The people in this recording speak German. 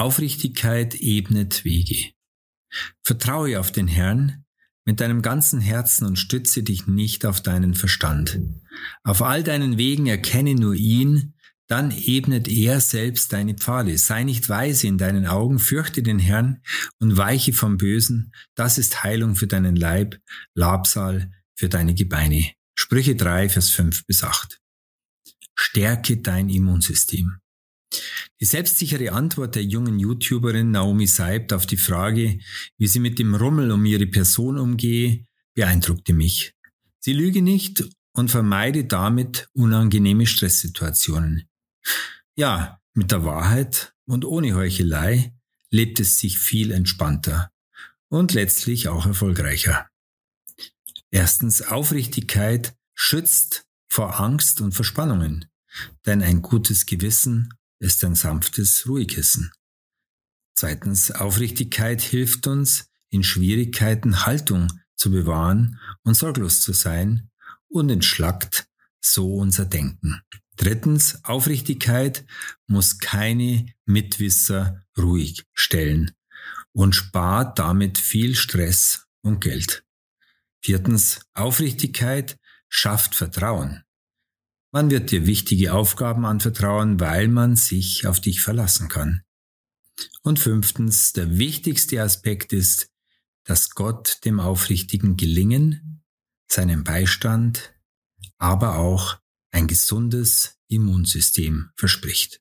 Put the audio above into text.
Aufrichtigkeit ebnet Wege. Vertraue auf den Herrn mit deinem ganzen Herzen und stütze dich nicht auf deinen Verstand. Auf all deinen Wegen erkenne nur ihn, dann ebnet er selbst deine Pfade. Sei nicht weise in deinen Augen, fürchte den Herrn und weiche vom Bösen. Das ist Heilung für deinen Leib, Labsal für deine Gebeine. Sprüche 3, Vers 5 bis 8. Stärke dein Immunsystem. Die selbstsichere Antwort der jungen YouTuberin Naomi Seibt auf die Frage, wie sie mit dem Rummel um ihre Person umgehe, beeindruckte mich. Sie lüge nicht und vermeide damit unangenehme Stresssituationen. Ja, mit der Wahrheit und ohne Heuchelei lebt es sich viel entspannter und letztlich auch erfolgreicher. Erstens, Aufrichtigkeit schützt vor Angst und Verspannungen, denn ein gutes Gewissen ist ein sanftes Ruhekissen. Zweitens, Aufrichtigkeit hilft uns, in Schwierigkeiten Haltung zu bewahren und sorglos zu sein und entschlackt so unser Denken. Drittens, Aufrichtigkeit muss keine Mitwisser ruhig stellen und spart damit viel Stress und Geld. Viertens, Aufrichtigkeit schafft Vertrauen. Man wird dir wichtige Aufgaben anvertrauen, weil man sich auf dich verlassen kann. Und fünftens, der wichtigste Aspekt ist, dass Gott dem Aufrichtigen gelingen, seinen Beistand, aber auch ein gesundes Immunsystem verspricht.